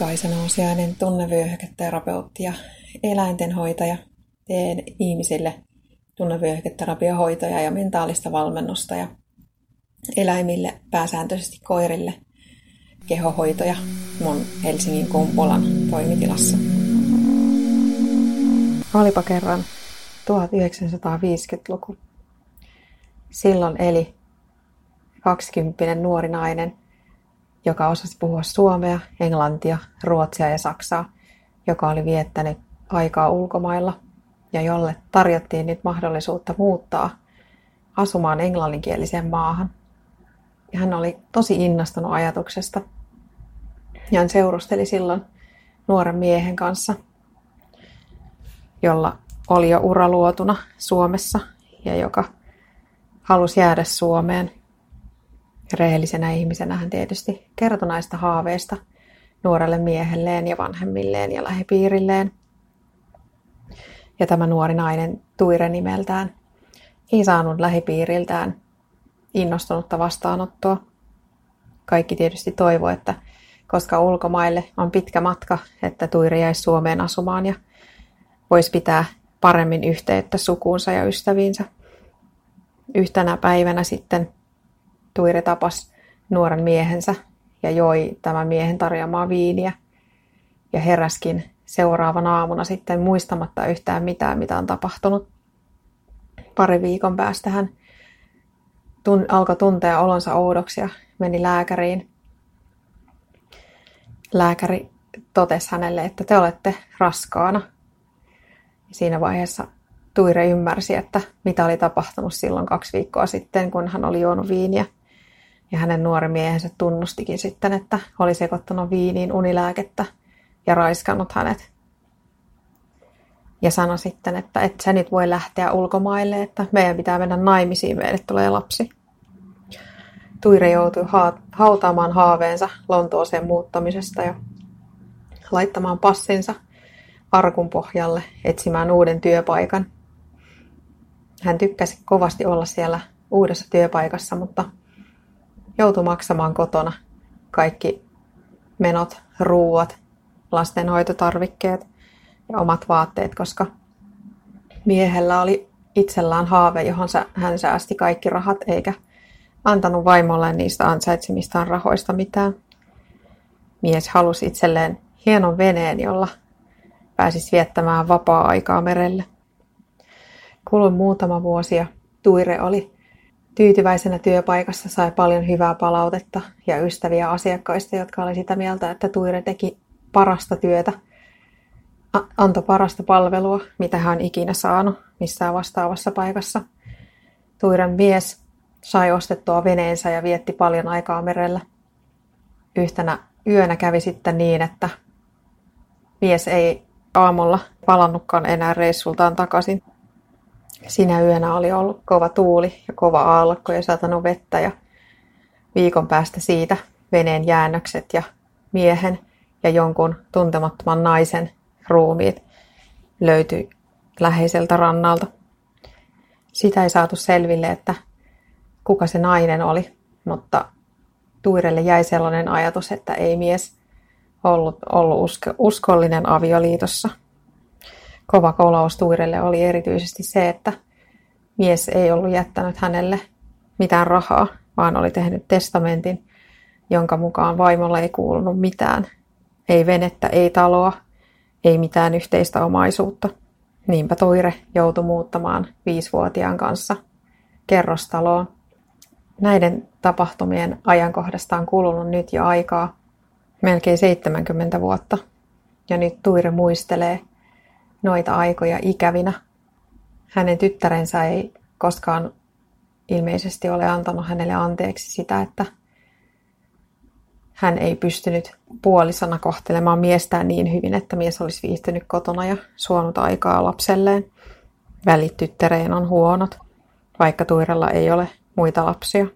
Kaisa Nousiainen, tunnevyöhyketerapeutti ja eläintenhoitaja. Teen ihmisille tunnevyöhyketerapiohoitoja ja mentaalista valmennusta ja eläimille, pääsääntöisesti koirille, kehohoitoja mun Helsingin Kumpulan toimitilassa. Olipa kerran 1950-luku. Silloin eli 20 nuori nainen, joka osasi puhua suomea, englantia, ruotsia ja saksaa, joka oli viettänyt aikaa ulkomailla ja jolle tarjottiin nyt mahdollisuutta muuttaa asumaan englanninkieliseen maahan. Ja hän oli tosi innostunut ajatuksesta. Ja hän seurusteli silloin nuoren miehen kanssa, jolla oli jo ura luotuna Suomessa ja joka halusi jäädä Suomeen Rehellisenä ihmisenä hän tietysti kertoi näistä haaveista nuorelle miehelleen ja vanhemmilleen ja lähipiirilleen. Ja tämä nuori nainen Tuire nimeltään ei saanut lähipiiriltään innostunutta vastaanottoa. Kaikki tietysti toivo, että koska ulkomaille on pitkä matka, että Tuire jäisi Suomeen asumaan ja voisi pitää paremmin yhteyttä sukuunsa ja ystäviinsä. Yhtenä päivänä sitten Tuire tapas nuoren miehensä ja joi tämän miehen tarjoamaa viiniä. Ja heräskin seuraavana aamuna sitten muistamatta yhtään mitään, mitä on tapahtunut. Pari viikon päästä hän tun- alkoi tuntea olonsa oudoksi ja meni lääkäriin. Lääkäri totesi hänelle, että te olette raskaana. Siinä vaiheessa Tuire ymmärsi, että mitä oli tapahtunut silloin kaksi viikkoa sitten, kun hän oli juonut viiniä – ja hänen nuori miehensä tunnustikin sitten, että oli sekoittanut viiniin unilääkettä ja raiskannut hänet. Ja sanoi sitten, että et sä nyt voi lähteä ulkomaille, että meidän pitää mennä naimisiin, meille tulee lapsi. Tuire joutui hautaamaan haaveensa Lontooseen muuttamisesta ja laittamaan passinsa arkun pohjalle etsimään uuden työpaikan. Hän tykkäsi kovasti olla siellä uudessa työpaikassa, mutta joutui maksamaan kotona kaikki menot, ruuat, lastenhoitotarvikkeet ja omat vaatteet, koska miehellä oli itsellään haave, johon hän säästi kaikki rahat, eikä antanut vaimolle niistä ansaitsemistaan rahoista mitään. Mies halusi itselleen hienon veneen, jolla pääsisi viettämään vapaa-aikaa merelle. Kului muutama vuosi ja Tuire oli tyytyväisenä työpaikassa sai paljon hyvää palautetta ja ystäviä asiakkaista, jotka oli sitä mieltä, että Tuire teki parasta työtä, antoi parasta palvelua, mitä hän ikinä saanut missään vastaavassa paikassa. Tuiren mies sai ostettua veneensä ja vietti paljon aikaa merellä. Yhtenä yönä kävi sitten niin, että mies ei aamulla palannutkaan enää reissultaan takaisin sinä yönä oli ollut kova tuuli ja kova aallokko ja satanut vettä ja viikon päästä siitä veneen jäännökset ja miehen ja jonkun tuntemattoman naisen ruumiit löytyi läheiseltä rannalta. Sitä ei saatu selville, että kuka se nainen oli, mutta Tuirelle jäi sellainen ajatus, että ei mies ollut, ollut uskollinen avioliitossa – kova kolaus Tuirelle oli erityisesti se, että mies ei ollut jättänyt hänelle mitään rahaa, vaan oli tehnyt testamentin, jonka mukaan vaimolla ei kuulunut mitään. Ei venettä, ei taloa, ei mitään yhteistä omaisuutta. Niinpä Toire joutui muuttamaan viisivuotiaan kanssa kerrostaloon. Näiden tapahtumien ajankohdasta on kulunut nyt jo aikaa melkein 70 vuotta. Ja nyt Tuire muistelee, noita aikoja ikävinä. Hänen tyttärensä ei koskaan ilmeisesti ole antanut hänelle anteeksi sitä, että hän ei pystynyt puolisona kohtelemaan miestään niin hyvin, että mies olisi viihtynyt kotona ja suonut aikaa lapselleen. Välit tyttäreen on huonot, vaikka Tuirella ei ole muita lapsia.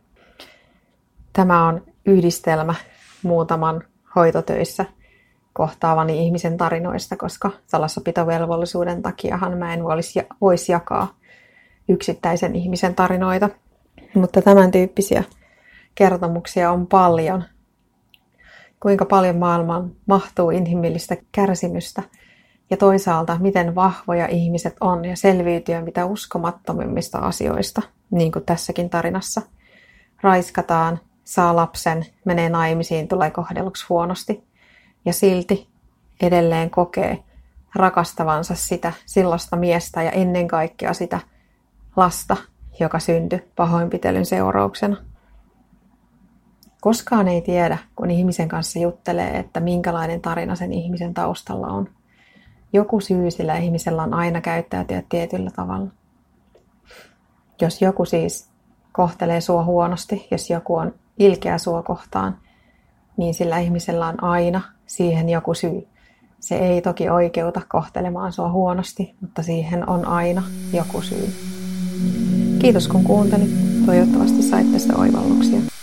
Tämä on yhdistelmä muutaman hoitotöissä – kohtaavani ihmisen tarinoista, koska salassapitovelvollisuuden takiahan mä en voisi, voisi jakaa yksittäisen ihmisen tarinoita. Mutta tämän tyyppisiä kertomuksia on paljon. kuinka paljon maailmaan mahtuu inhimillistä kärsimystä ja toisaalta miten vahvoja ihmiset on ja selviytyä mitä uskomattomimmista asioista, niin kuin tässäkin tarinassa. Raiskataan, saa lapsen, menee naimisiin, tulee kohdelluksi huonosti ja silti edelleen kokee rakastavansa sitä sellaista miestä ja ennen kaikkea sitä lasta, joka syntyi pahoinpitelyn seurauksena. Koskaan ei tiedä, kun ihmisen kanssa juttelee, että minkälainen tarina sen ihmisen taustalla on. Joku syy sillä ihmisellä on aina käyttäytyä tietyllä tavalla. Jos joku siis kohtelee sua huonosti, jos joku on ilkeä sua kohtaan, niin sillä ihmisellä on aina siihen joku syy. Se ei toki oikeuta kohtelemaan sua huonosti, mutta siihen on aina joku syy. Kiitos kun kuuntelit. Toivottavasti sait tästä oivalluksia.